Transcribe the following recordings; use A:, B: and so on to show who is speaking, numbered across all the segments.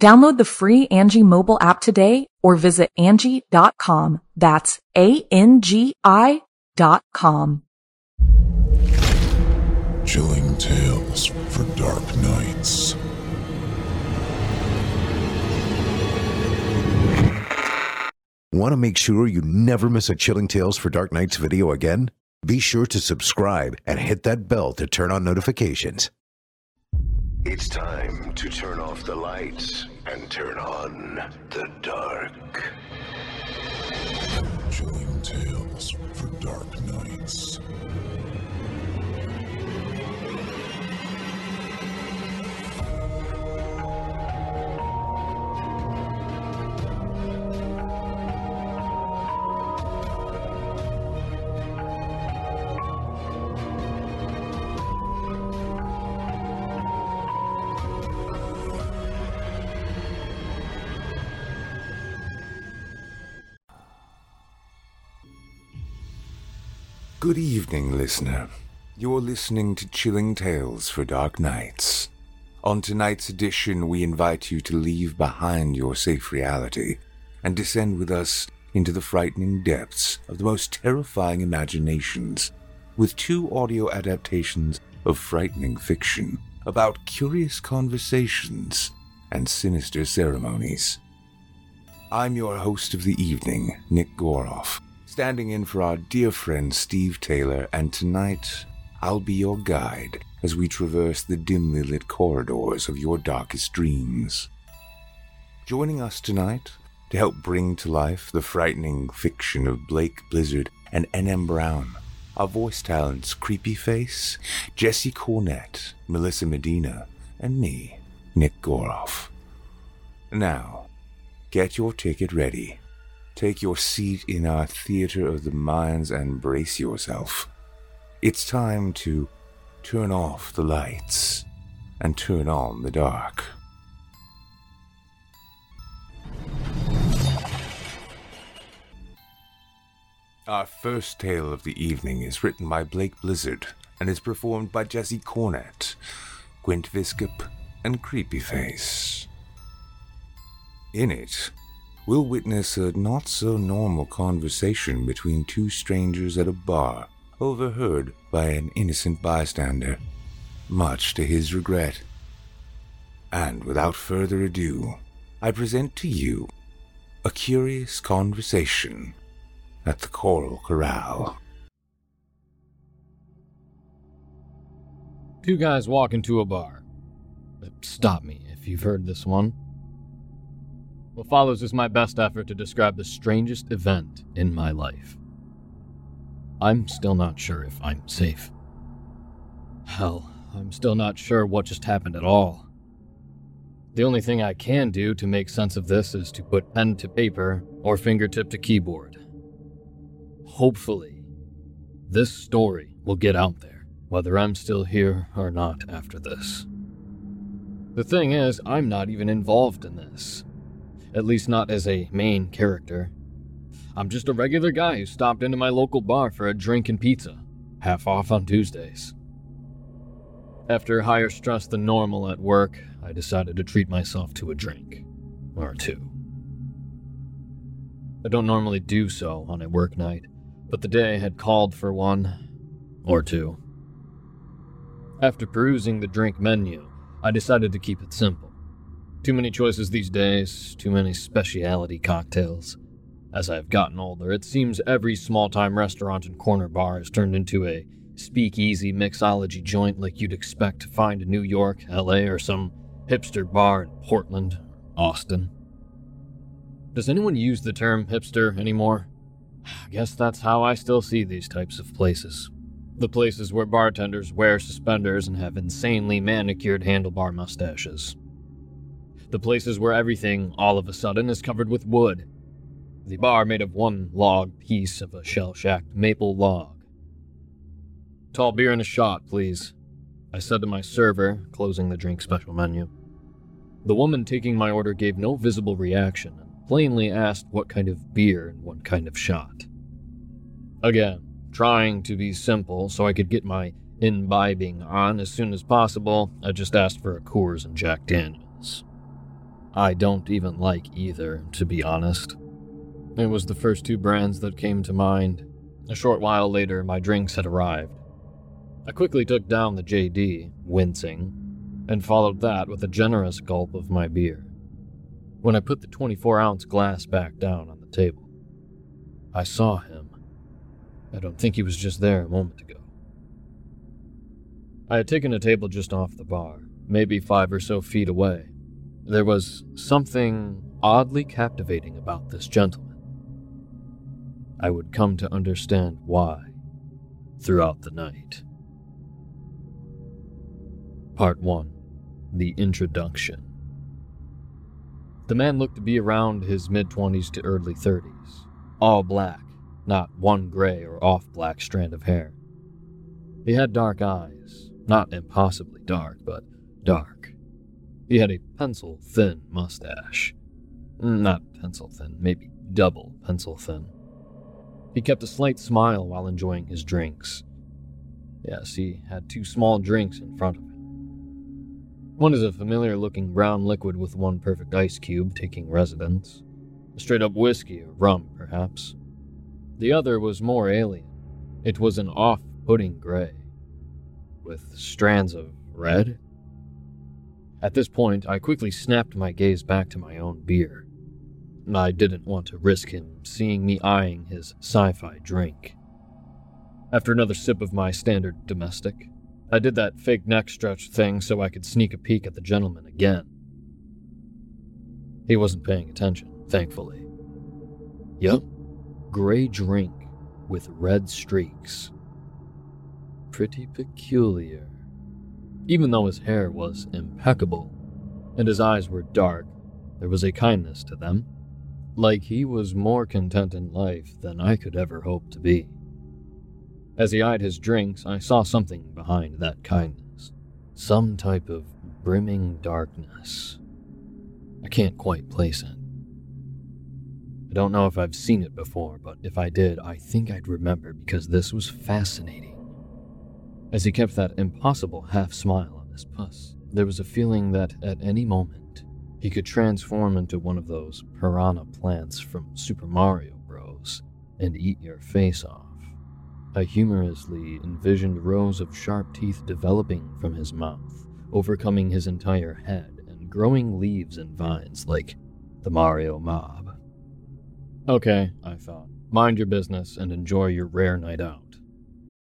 A: Download the free Angi mobile app today or visit Angi.com. That's A-N-G-I dot com.
B: Chilling tales for dark nights.
C: Want to make sure you never miss a Chilling Tales for Dark Nights video again? Be sure to subscribe and hit that bell to turn on notifications.
D: It's time to turn off the lights and turn on the dark.
B: Chilling tales for dark nights.
E: Good evening, listener. You're listening to Chilling Tales for Dark Nights. On tonight's edition, we invite you to leave behind your safe reality and descend with us into the frightening depths of the most terrifying imaginations with two audio adaptations of frightening fiction about curious conversations and sinister ceremonies. I'm your host of the evening, Nick Goroff standing in for our dear friend Steve Taylor, and tonight I'll be your guide as we traverse the dimly lit corridors of your darkest dreams. Joining us tonight to help bring to life the frightening fiction of Blake Blizzard and N.M. Brown are voice talents Creepy Face, Jesse Cornett, Melissa Medina, and me, Nick Goroff. Now, get your ticket ready Take your seat in our theater of the minds and brace yourself. It's time to turn off the lights and turn on the dark. Our first tale of the evening is written by Blake Blizzard and is performed by Jesse Cornett, Quint Viscop, and Creepyface. In it, we'll witness a not so normal conversation between two strangers at a bar, overheard by an innocent bystander, much to his regret. And without further ado, I present to you a curious conversation at the Coral Corral.
F: Two guys walk into a bar. Stop me if you've heard this one. What follows is my best effort to describe the strangest event in my life. I'm still not sure if I'm safe. Hell, I'm still not sure what just happened at all. The only thing I can do to make sense of this is to put pen to paper or fingertip to keyboard. Hopefully, this story will get out there, whether I'm still here or not after this. The thing is, I'm not even involved in this at least not as a main character. I'm just a regular guy who stopped into my local bar for a drink and pizza, half off on Tuesdays. After higher stress than normal at work, I decided to treat myself to a drink, or two. I don't normally do so on a work night, but the day had called for one, or two. After perusing the drink menu, I decided to keep it simple. Too many choices these days, too many specialty cocktails. As I've gotten older, it seems every small time restaurant and corner bar has turned into a speakeasy mixology joint like you'd expect to find in New York, LA, or some hipster bar in Portland, Austin. Does anyone use the term hipster anymore? I guess that's how I still see these types of places. The places where bartenders wear suspenders and have insanely manicured handlebar mustaches. The places where everything, all of a sudden, is covered with wood. The bar made of one log piece of a shell shacked maple log. Tall beer and a shot, please, I said to my server, closing the drink special menu. The woman taking my order gave no visible reaction and plainly asked what kind of beer and what kind of shot. Again, trying to be simple so I could get my imbibing on as soon as possible, I just asked for a Coors and Jack Daniels. I don't even like either, to be honest. It was the first two brands that came to mind. A short while later, my drinks had arrived. I quickly took down the JD, wincing, and followed that with a generous gulp of my beer. When I put the 24 ounce glass back down on the table, I saw him. I don't think he was just there a moment ago. I had taken a table just off the bar, maybe five or so feet away. There was something oddly captivating about this gentleman. I would come to understand why throughout the night. Part 1 The Introduction The man looked to be around his mid 20s to early 30s, all black, not one gray or off black strand of hair. He had dark eyes, not impossibly dark, but dark. He had a pencil thin mustache. Mm, not pencil thin, maybe double pencil thin. He kept a slight smile while enjoying his drinks. Yes, he had two small drinks in front of him. One is a familiar looking brown liquid with one perfect ice cube taking residence. Straight up whiskey or rum, perhaps. The other was more alien. It was an off putting gray, with strands of red. At this point, I quickly snapped my gaze back to my own beer. I didn't want to risk him seeing me eyeing his sci fi drink. After another sip of my standard domestic, I did that fake neck stretch thing so I could sneak a peek at the gentleman again. He wasn't paying attention, thankfully. Yup, gray drink with red streaks. Pretty peculiar. Even though his hair was impeccable and his eyes were dark, there was a kindness to them, like he was more content in life than I could ever hope to be. As he eyed his drinks, I saw something behind that kindness. Some type of brimming darkness. I can't quite place it. I don't know if I've seen it before, but if I did, I think I'd remember because this was fascinating. As he kept that impossible half smile on his puss, there was a feeling that at any moment he could transform into one of those piranha plants from Super Mario Bros. and eat your face off. I humorously envisioned rows of sharp teeth developing from his mouth, overcoming his entire head, and growing leaves and vines like the Mario mob. Okay, I thought. Mind your business and enjoy your rare night out.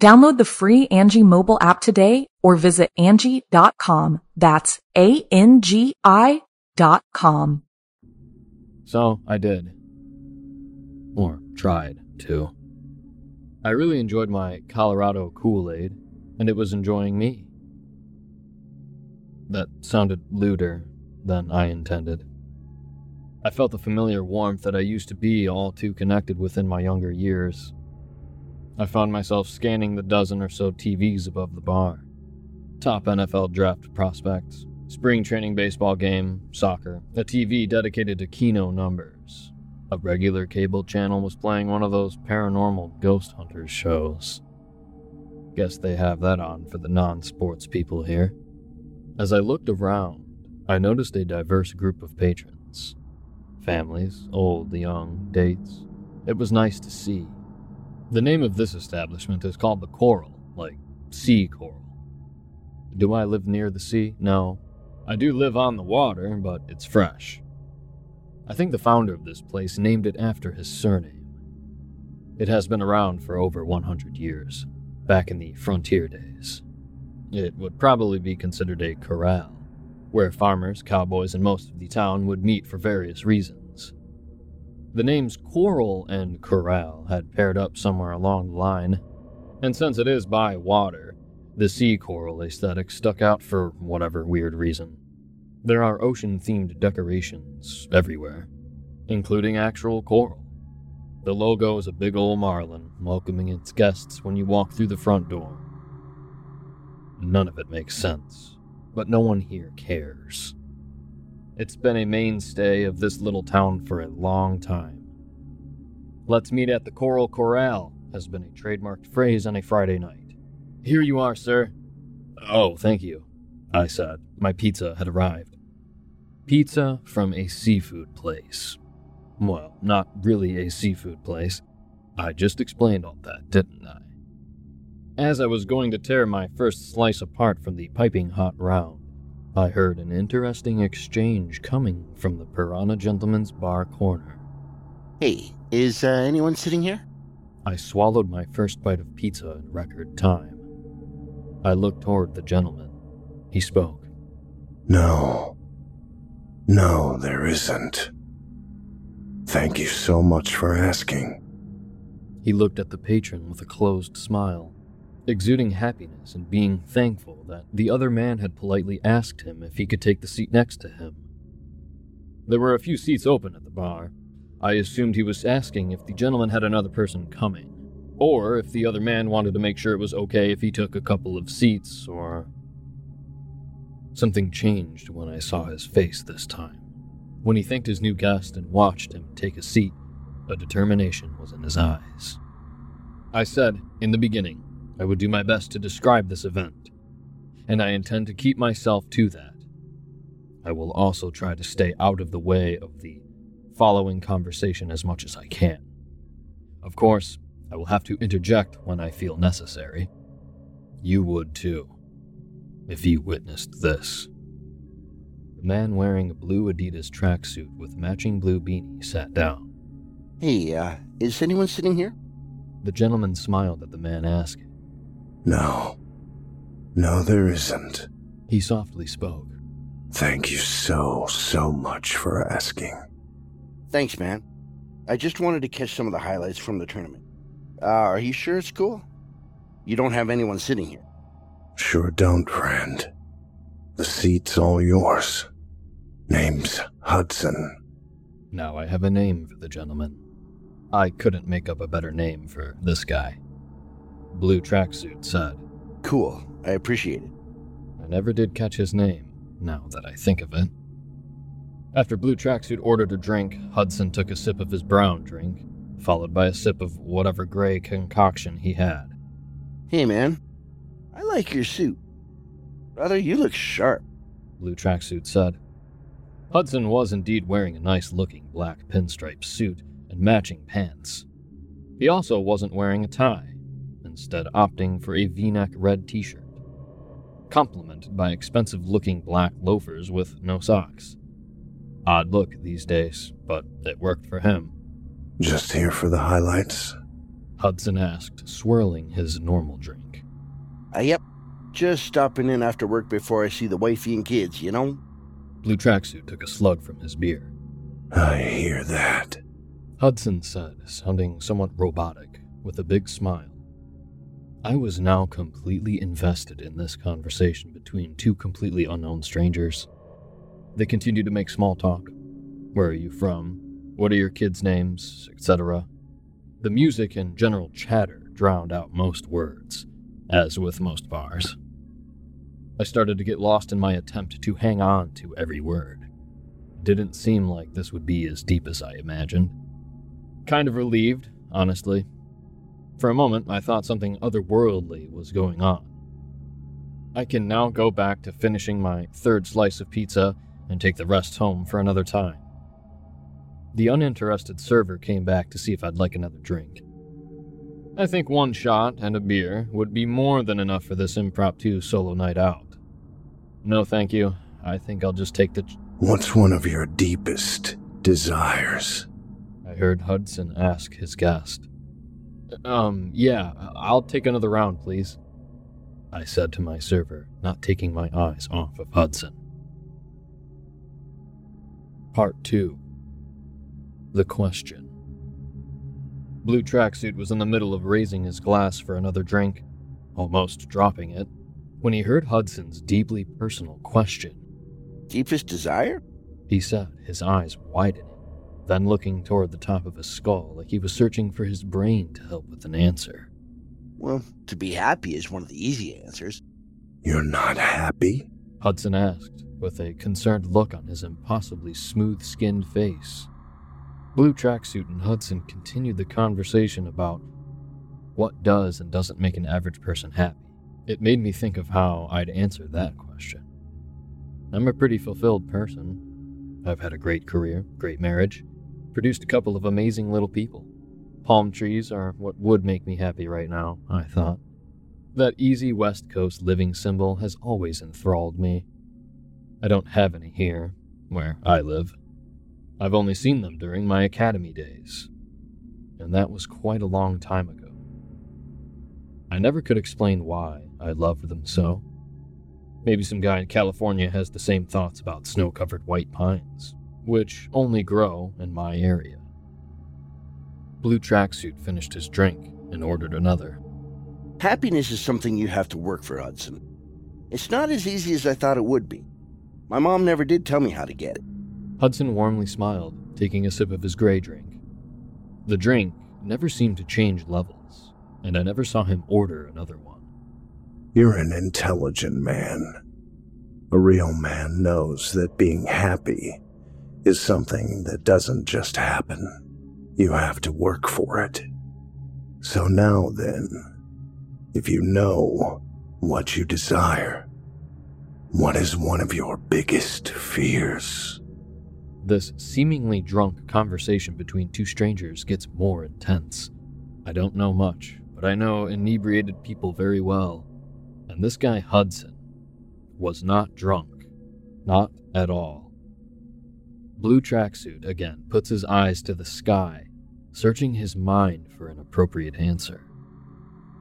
A: Download the free Angi mobile app today or visit Angi.com. That's A-N-G-I dot com.
F: So I did. Or tried to. I really enjoyed my Colorado Kool Aid, and it was enjoying me. that sounded lewder than I intended. I felt the familiar warmth that I used to be all too connected with in my younger years. I found myself scanning the dozen or so TVs above the bar. Top NFL draft prospects, spring training baseball game, soccer, a TV dedicated to Keno numbers. A regular cable channel was playing one of those paranormal ghost hunters shows. Guess they have that on for the non sports people here. As I looked around, I noticed a diverse group of patrons families, old, the young, dates. It was nice to see. The name of this establishment is called the Coral, like sea coral. Do I live near the sea? No. I do live on the water, but it's fresh. I think the founder of this place named it after his surname. It has been around for over 100 years, back in the frontier days. It would probably be considered a corral, where farmers, cowboys, and most of the town would meet for various reasons. The names Coral and Corral had paired up somewhere along the line, and since it is by water, the sea coral aesthetic stuck out for whatever weird reason. There are ocean themed decorations everywhere, including actual coral. The logo is a big old marlin welcoming its guests when you walk through the front door. None of it makes sense, but no one here cares. It's been a mainstay of this little town for a long time. Let's meet at the Coral Corral has been a trademarked phrase on a Friday night. Here you are, sir. Oh, thank you, I said. My pizza had arrived. Pizza from a seafood place. Well, not really a seafood place. I just explained all that, didn't I? As I was going to tear my first slice apart from the piping hot round, I heard an interesting exchange coming from the Piranha Gentleman's bar corner.
G: Hey, is uh, anyone sitting here?
F: I swallowed my first bite of pizza in record time. I looked toward the gentleman. He spoke.
B: No. No, there isn't. Thank you so much for asking.
F: He looked at the patron with a closed smile, exuding happiness and being thankful that the other man had politely asked him if he could take the seat next to him. There were a few seats open at the bar. I assumed he was asking if the gentleman had another person coming, or if the other man wanted to make sure it was okay if he took a couple of seats, or. Something changed when I saw his face this time. When he thanked his new guest and watched him take a seat, a determination was in his eyes. I said, in the beginning, I would do my best to describe this event, and I intend to keep myself to that. I will also try to stay out of the way of the following conversation as much as I can. Of course, I will have to interject when I feel necessary. You would too, if you witnessed this. The man wearing a blue Adidas tracksuit with matching blue beanie sat down.
G: Hey, uh, is anyone sitting here?
F: The gentleman smiled at the man asking.
B: No. No, there isn't.
F: He softly spoke.
B: Thank you so, so much for asking.
G: Thanks, man. I just wanted to catch some of the highlights from the tournament. Uh, are you sure it's cool? You don't have anyone sitting here.
B: Sure don't, friend. The seat's all yours. Name's Hudson.
F: Now I have a name for the gentleman. I couldn't make up a better name for this guy. Blue tracksuit said.
G: Cool. I appreciate it.
F: I never did catch his name, now that I think of it. After Blue Tracksuit ordered a drink, Hudson took a sip of his brown drink, followed by a sip of whatever gray concoction he had.
G: Hey, man. I like your suit. Brother, you look sharp.
F: Blue Tracksuit said. Hudson was indeed wearing a nice looking black pinstripe suit and matching pants. He also wasn't wearing a tie, instead, opting for a v neck red t shirt, complemented by expensive looking black loafers with no socks. Odd look these days, but it worked for him.
B: Just here for the highlights?
F: Hudson asked, swirling his normal drink.
G: Uh, yep. Just stopping in after work before I see the wifey and kids, you know?
F: Blue Tracksuit took a slug from his beer.
B: I hear that.
F: Hudson said, sounding somewhat robotic, with a big smile. I was now completely invested in this conversation between two completely unknown strangers. They continued to make small talk. Where are you from? What are your kids' names? etc. The music and general chatter drowned out most words, as with most bars. I started to get lost in my attempt to hang on to every word. Didn't seem like this would be as deep as I imagined. Kind of relieved, honestly. For a moment, I thought something otherworldly was going on. I can now go back to finishing my third slice of pizza and take the rest home for another time. The uninterested server came back to see if I'd like another drink. I think one shot and a beer would be more than enough for this impromptu solo night out. No, thank you. I think I'll just take the. Ch-
B: What's one of your deepest desires?
F: I heard Hudson ask his guest. Um, yeah, I'll take another round, please. I said to my server, not taking my eyes off of Hudson. Part 2 The Question Blue Tracksuit was in the middle of raising his glass for another drink, almost dropping it, when he heard Hudson's deeply personal question.
G: Deepest desire?
F: He said, his eyes widening, then looking toward the top of his skull like he was searching for his brain to help with an answer.
G: Well, to be happy is one of the easy answers.
B: You're not happy?
F: Hudson asked, with a concerned look on his impossibly smooth skinned face. Blue Tracksuit and Hudson continued the conversation about what does and doesn't make an average person happy. It made me think of how I'd answer that question. I'm a pretty fulfilled person. I've had a great career, great marriage, produced a couple of amazing little people. Palm trees are what would make me happy right now, I thought. That easy West Coast living symbol has always enthralled me. I don't have any here, where I live. I've only seen them during my academy days, and that was quite a long time ago. I never could explain why I loved them so. Maybe some guy in California has the same thoughts about snow covered white pines, which only grow in my area. Blue Tracksuit finished his drink and ordered another.
G: Happiness is something you have to work for, Hudson. It's not as easy as I thought it would be. My mom never did tell me how to get it.
F: Hudson warmly smiled, taking a sip of his gray drink. The drink never seemed to change levels, and I never saw him order another one.
B: You're an intelligent man. A real man knows that being happy is something that doesn't just happen. You have to work for it. So now then, if you know what you desire, what is one of your biggest fears?
F: This seemingly drunk conversation between two strangers gets more intense. I don't know much, but I know inebriated people very well. And this guy Hudson was not drunk. Not at all. Blue tracksuit again puts his eyes to the sky, searching his mind for an appropriate answer.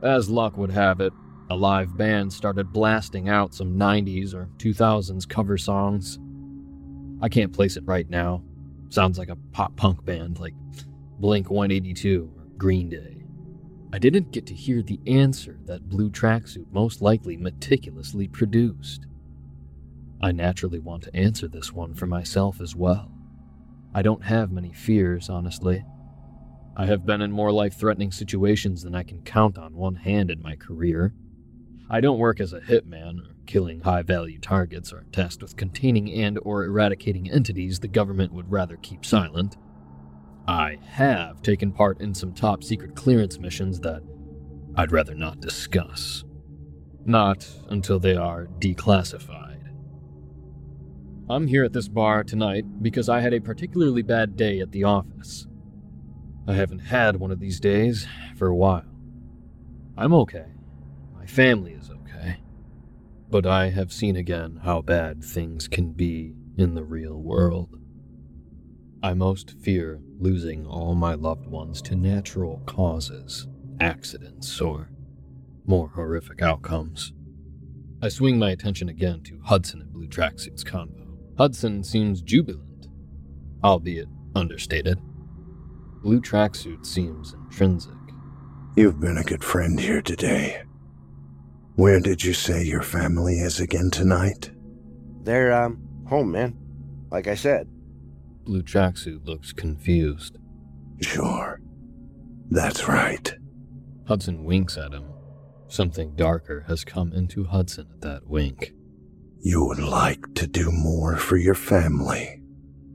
F: As luck would have it, a live band started blasting out some 90s or 2000s cover songs. I can't place it right now. Sounds like a pop punk band like Blink 182 or Green Day. I didn't get to hear the answer that Blue Tracksuit most likely meticulously produced. I naturally want to answer this one for myself as well. I don't have many fears, honestly. I have been in more life threatening situations than I can count on one hand in my career. I don't work as a hitman or killing high value targets or tasked with containing and or eradicating entities the government would rather keep silent. I have taken part in some top secret clearance missions that I'd rather not discuss. Not until they are declassified. I'm here at this bar tonight because I had a particularly bad day at the office. I haven't had one of these days for a while. I'm okay. My family is okay. But I have seen again how bad things can be in the real world. I most fear losing all my loved ones to natural causes, accidents, or more horrific outcomes. I swing my attention again to Hudson and Blue Tracksuit's convo. Hudson seems jubilant, albeit understated. Blue Tracksuit seems intrinsic.
B: You've been a good friend here today. Where did you say your family is again tonight?
G: They're, um, home, man. Like I said.
F: Blue tracksuit looks confused.
B: Sure. That's right.
F: Hudson winks at him. Something darker has come into Hudson at that wink.
B: You would like to do more for your family,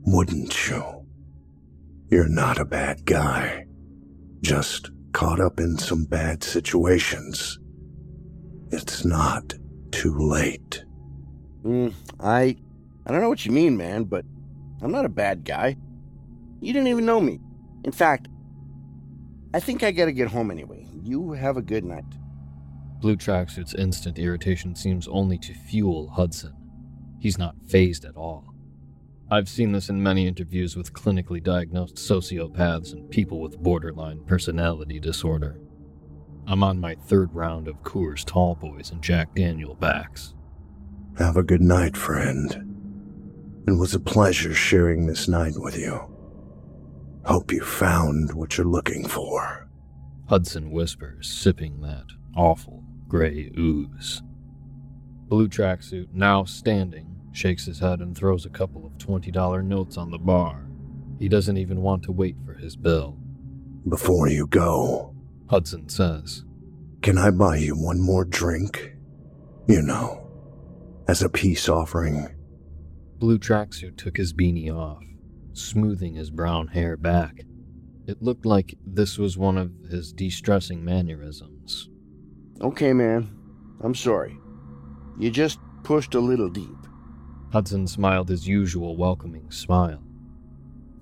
B: wouldn't you? You're not a bad guy. Just caught up in some bad situations. It's not too late.
G: Mm, I. I don't know what you mean, man, but I'm not a bad guy. You didn't even know me. In fact, I think I gotta get home anyway. You have a good night.
F: Blue Tracksuit's instant irritation seems only to fuel Hudson. He's not phased at all. I've seen this in many interviews with clinically diagnosed sociopaths and people with borderline personality disorder. I'm on my third round of Coors Tall Boys and Jack Daniel backs.
B: Have a good night, friend. It was a pleasure sharing this night with you. Hope you found what you're looking for.
F: Hudson whispers, sipping that awful gray ooze. Blue tracksuit, now standing, shakes his head and throws a couple of $20 notes on the bar. He doesn't even want to wait for his bill.
B: Before you go,
F: Hudson says,
B: Can I buy you one more drink? You know, as a peace offering.
F: Blue tracksuit took his beanie off, smoothing his brown hair back. It looked like this was one of his de stressing mannerisms.
G: Okay, man. I'm sorry. You just pushed a little deep.
F: Hudson smiled his usual welcoming smile.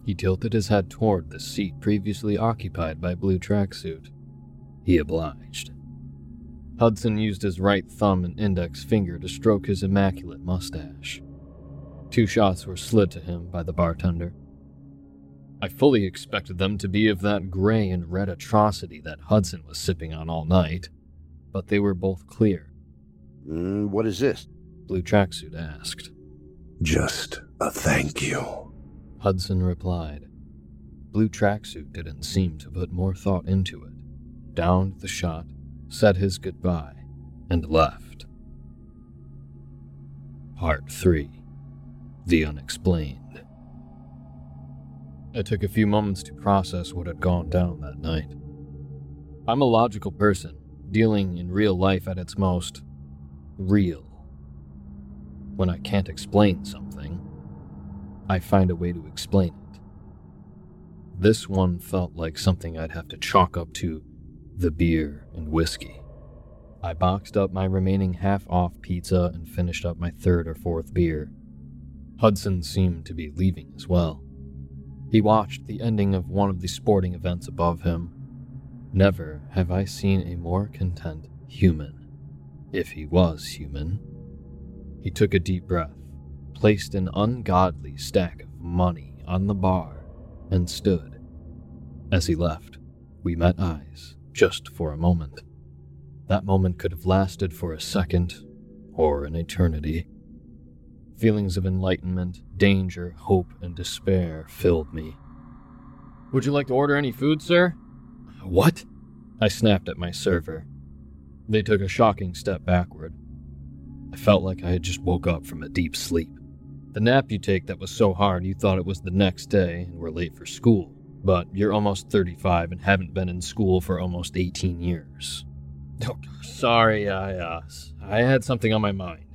F: He tilted his head toward the seat previously occupied by Blue Tracksuit. He obliged. Hudson used his right thumb and index finger to stroke his immaculate mustache. Two shots were slid to him by the bartender. I fully expected them to be of that gray and red atrocity that Hudson was sipping on all night, but they were both clear.
G: Mm, what is this?
F: Blue Tracksuit asked.
B: Just a thank you.
F: Hudson replied. Blue Tracksuit didn't seem to put more thought into it. Downed the shot, said his goodbye, and left. Part 3 The Unexplained. It took a few moments to process what had gone down that night. I'm a logical person, dealing in real life at its most real. When I can't explain something, I find a way to explain it. This one felt like something I'd have to chalk up to the beer and whiskey. I boxed up my remaining half off pizza and finished up my third or fourth beer. Hudson seemed to be leaving as well. He watched the ending of one of the sporting events above him. Never have I seen a more content human, if he was human. He took a deep breath, placed an ungodly stack of money on the bar, and stood. As he left, we met eyes, just for a moment. That moment could have lasted for a second or an eternity. Feelings of enlightenment, danger, hope, and despair filled me. Would you like to order any food, sir? What? I snapped at my server. They took a shocking step backward. I felt like I had just woke up from a deep sleep. The nap you take that was so hard you thought it was the next day and were late for school, but you're almost 35 and haven't been in school for almost 18 years. Oh, sorry, I, uh, I had something on my mind.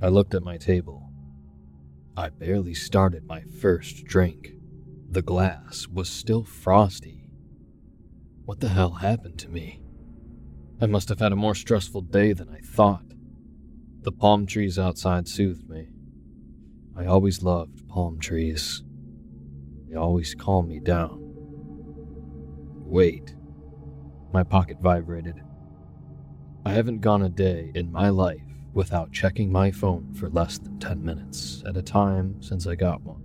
F: I looked at my table. I barely started my first drink. The glass was still frosty. What the hell happened to me? I must have had a more stressful day than I thought. The palm trees outside soothed me. I always loved palm trees. They always calm me down. Wait. My pocket vibrated. I haven't gone a day in my life without checking my phone for less than 10 minutes at a time since I got one.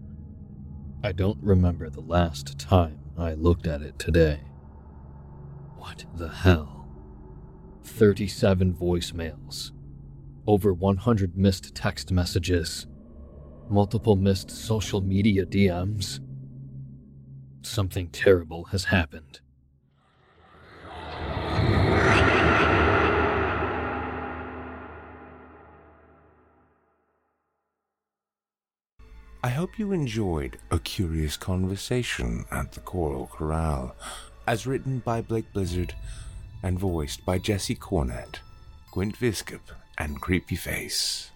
F: I don't remember the last time I looked at it today. What the hell? 37 voicemails, over 100 missed text messages, multiple missed social media DMs. Something terrible has happened.
E: I hope you enjoyed A Curious Conversation at the Coral Corral as written by Blake Blizzard and voiced by Jesse Cornett, Quint Viscop, and Creepy Face.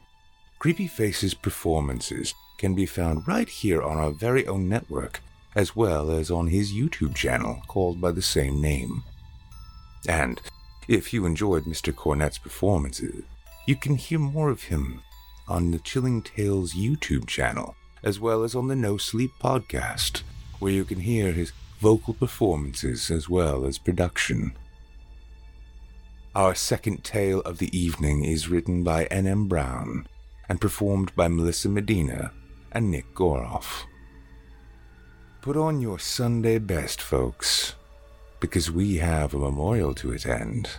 E: Creepy Face's performances can be found right here on our very own network, as well as on his YouTube channel called by the same name. And if you enjoyed Mr. Cornett's performances, you can hear more of him on the Chilling Tales YouTube channel, as well as on the No Sleep podcast, where you can hear his vocal performances as well as production. Our second tale of the evening is written by N.M. Brown and performed by Melissa Medina and Nick Goroff. Put on your Sunday best, folks, because we have a memorial to attend.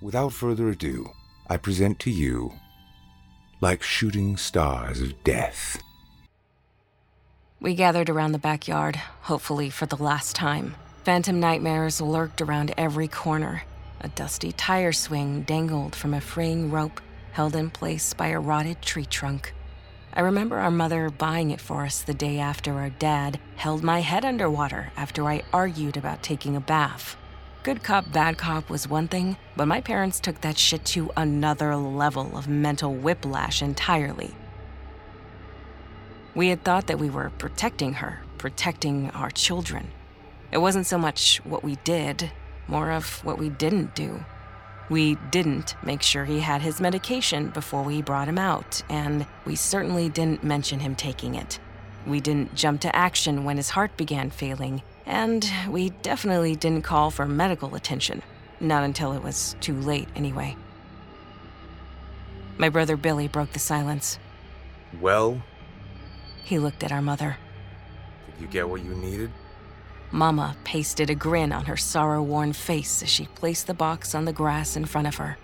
E: Without further ado, I present to you Like Shooting Stars of Death.
H: We gathered around the backyard, hopefully for the last time. Phantom nightmares lurked around every corner. A dusty tire swing dangled from a fraying rope held in place by a rotted tree trunk. I remember our mother buying it for us the day after our dad held my head underwater after I argued about taking a bath. Good cop, bad cop was one thing, but my parents took that shit to another level of mental whiplash entirely. We had thought that we were protecting her, protecting our children. It wasn't so much what we did, more of what we didn't do. We didn't make sure he had his medication before we brought him out, and we certainly didn't mention him taking it. We didn't jump to action when his heart began failing, and we definitely didn't call for medical attention. Not until it was too late, anyway. My brother Billy broke the silence.
E: Well,
H: He looked at our mother.
E: did you get what you needed?
H: Mama pasted a grin on her sorrow worn face as she placed the box on the grass in front of her.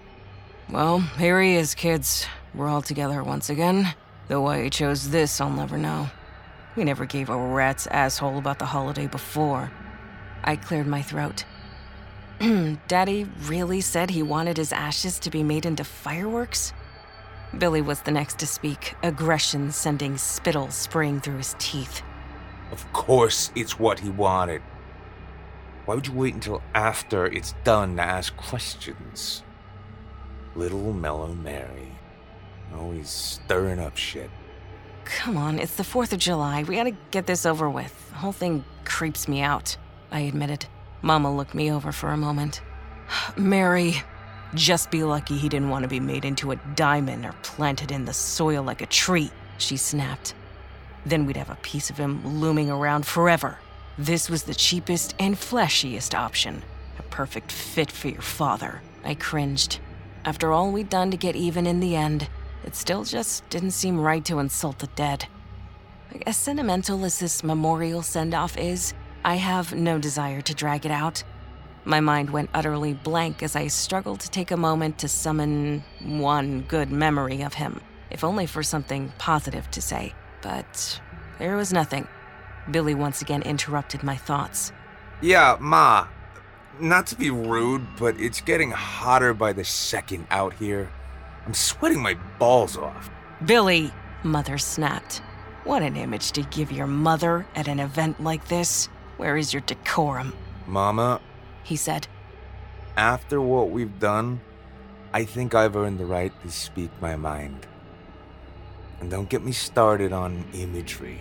H: Well, here he is, kids. We're all together once again. Though why he chose this, I'll never know. We never gave a rat's asshole about the holiday before. I cleared my throat. Daddy really said he wanted his ashes to be made into fireworks? Billy was the next to speak, aggression sending spittle spraying through his teeth.
E: Of course, it's what he wanted. Why would you wait until after it's done to ask questions? Little Mellow Mary. Always stirring up shit.
H: Come on, it's the 4th of July. We gotta get this over with. The whole thing creeps me out, I admitted. Mama looked me over for a moment. Mary, just be lucky he didn't want to be made into a diamond or planted in the soil like a tree, she snapped. Then we'd have a piece of him looming around forever. This was the cheapest and fleshiest option. A perfect fit for your father. I cringed. After all we'd done to get even in the end, it still just didn't seem right to insult the dead. As sentimental as this memorial send off is, I have no desire to drag it out. My mind went utterly blank as I struggled to take a moment to summon one good memory of him, if only for something positive to say. But there was nothing. Billy once again interrupted my thoughts.
E: Yeah, Ma. Not to be rude, but it's getting hotter by the second out here. I'm sweating my balls off.
H: Billy, Mother snapped. What an image to give your mother at an event like this. Where is your decorum?
E: Mama,
H: He said.
E: after what we've done, I think I've earned the right to speak my mind. And don't get me started on imagery.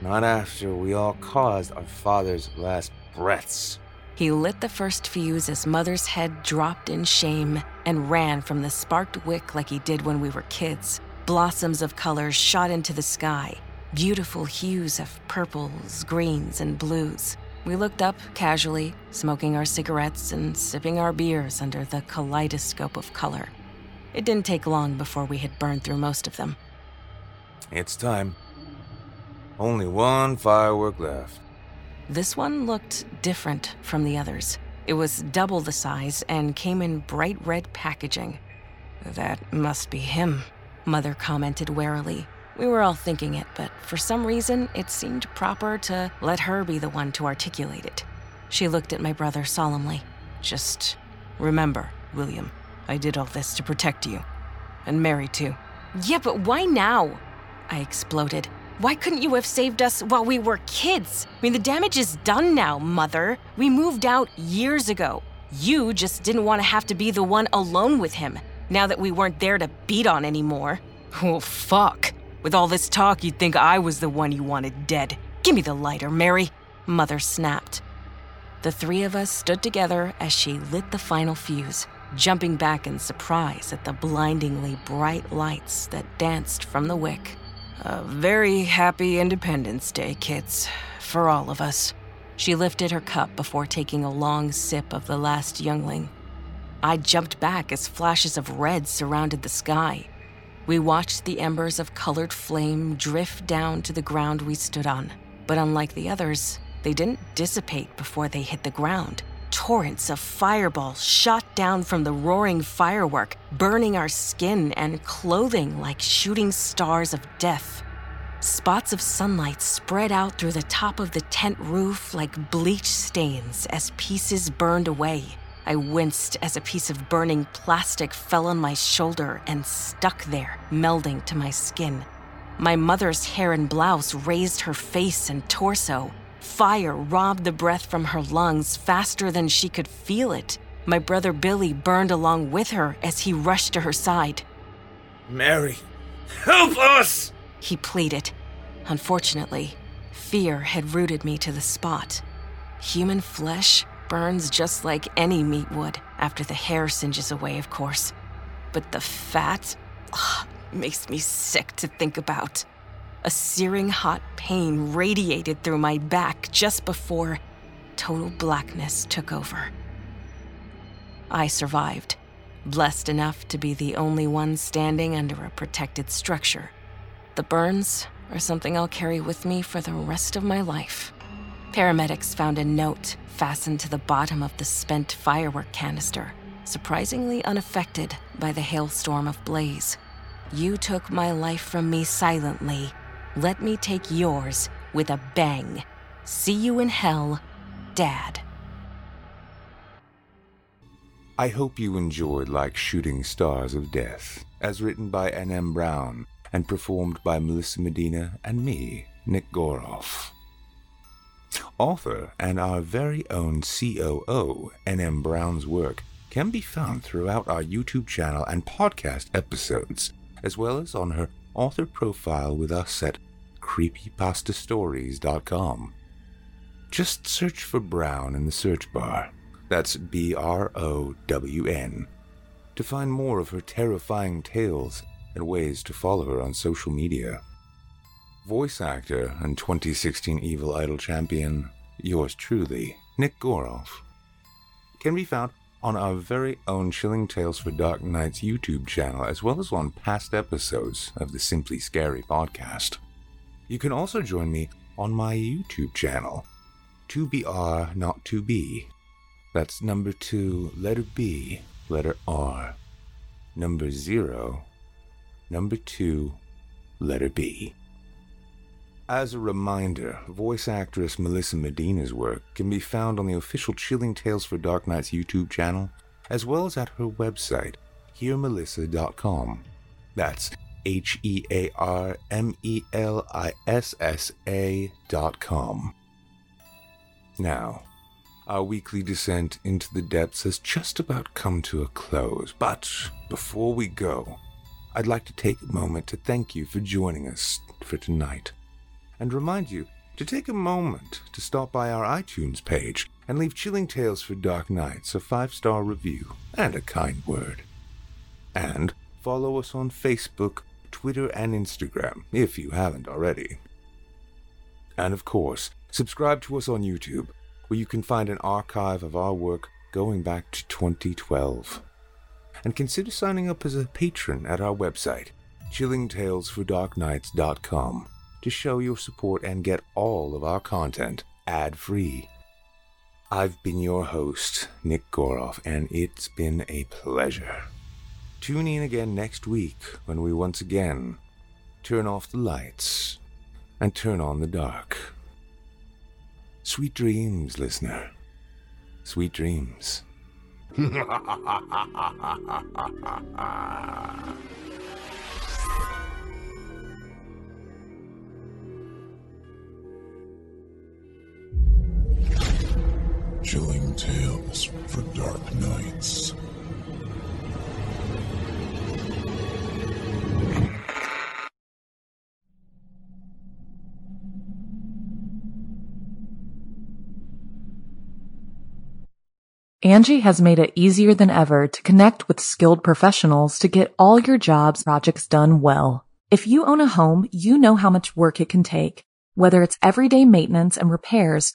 E: Not after we all caused our father's last breaths.
H: He lit the first fuse as Mother's head dropped in shame and ran from the sparked wick like he did when we were kids. Blossoms of colors shot into the sky, beautiful hues of purples, greens, and blues. We looked up casually, smoking our cigarettes and sipping our beers under the kaleidoscope of color. It didn't take long before we had burned through most of them.
E: It's time. Only one firework left.
H: This one looked different from the others. It was double the size and came in bright red packaging. That must be him, Mother commented warily. We were all thinking it, but for some reason, it seemed proper to let her be the one to articulate it. She looked at my brother solemnly. Just remember, William, I did all this to protect you. And Mary, too. Yeah, but why now? I exploded. Why couldn't you have saved us while we were kids? I mean, the damage is done now, Mother. We moved out years ago. You just didn't want to have to be the one alone with him, now that we weren't there to beat on anymore. Oh, fuck. With all this talk, you'd think I was the one you wanted dead. Give me the lighter, Mary. Mother snapped. The three of us stood together as she lit the final fuse, jumping back in surprise at the blindingly bright lights that danced from the wick. A very happy Independence Day, kids, for all of us. She lifted her cup before taking a long sip of the last youngling. I jumped back as flashes of red surrounded the sky. We watched the embers of colored flame drift down to the ground we stood on. But unlike the others, they didn't dissipate before they hit the ground. Torrents of fireballs shot down from the roaring firework, burning our skin and clothing like shooting stars of death. Spots of sunlight spread out through the top of the tent roof like bleach stains as pieces burned away. I winced as a piece of burning plastic fell on my shoulder and stuck there, melding to my skin. My mother's hair and blouse raised her face and torso. Fire robbed the breath from her lungs faster than she could feel it. My brother Billy burned along with her as he rushed to her side.
I: Mary, help us!
H: He pleaded. Unfortunately, fear had rooted me to the spot. Human flesh burns just like any meat would, after the hair singes away, of course. But the fat ugh, makes me sick to think about. A searing hot pain radiated through my back just before total blackness took over. I survived, blessed enough to be the only one standing under a protected structure. The burns are something I'll carry with me for the rest of my life. Paramedics found a note fastened to the bottom of the spent firework canister, surprisingly unaffected by the hailstorm of blaze. You took my life from me silently. Let me take yours with a bang. See you in hell, Dad.
E: I hope you enjoyed Like Shooting Stars of Death, as written by N.M. Brown and performed by Melissa Medina and me, Nick Goroff. Author and our very own COO, N.M. Brown's work can be found throughout our YouTube channel and podcast episodes, as well as on her author profile with us at creepypastastories.com. Just search for Brown in the search bar. That's B R O W N. To find more of her terrifying tales and ways to follow her on social media. Voice actor and 2016 Evil Idol champion, yours truly, Nick Goroff, can be found on our very own Chilling Tales for Dark Nights YouTube channel, as well as on past episodes of the Simply Scary podcast. You can also join me on my YouTube channel, 2BR Not 2B. That's number 2, letter B, letter R. Number 0, number 2, letter B. As a reminder, voice actress Melissa Medina's work can be found on the official Chilling Tales for Dark Nights YouTube channel, as well as at her website, hearmelissa.com. That's H E A R M E L I S S A dot com. Now, our weekly descent into the depths has just about come to a close, but before we go, I'd like to take a moment to thank you for joining us for tonight and remind you to take a moment to stop by our iTunes page and leave Chilling Tales for Dark Nights a five star review and a kind word. And follow us on Facebook, Twitter, and Instagram if you haven't already. And of course, subscribe to us on YouTube, where you can find an archive of our work going back to 2012. And consider signing up as a patron at our website, chillingtalesfordarknights.com, to show your support and get all of our content ad free. I've been your host, Nick Goroff, and it's been a pleasure. Tune in again next week when we once again turn off the lights and turn on the dark. Sweet dreams, listener. Sweet dreams.
J: Chilling tales for dark nights.
A: Angi has made it easier than ever to connect with skilled professionals to get all your jobs projects done well. If you own a home, you know how much work it can take, whether it's everyday maintenance and repairs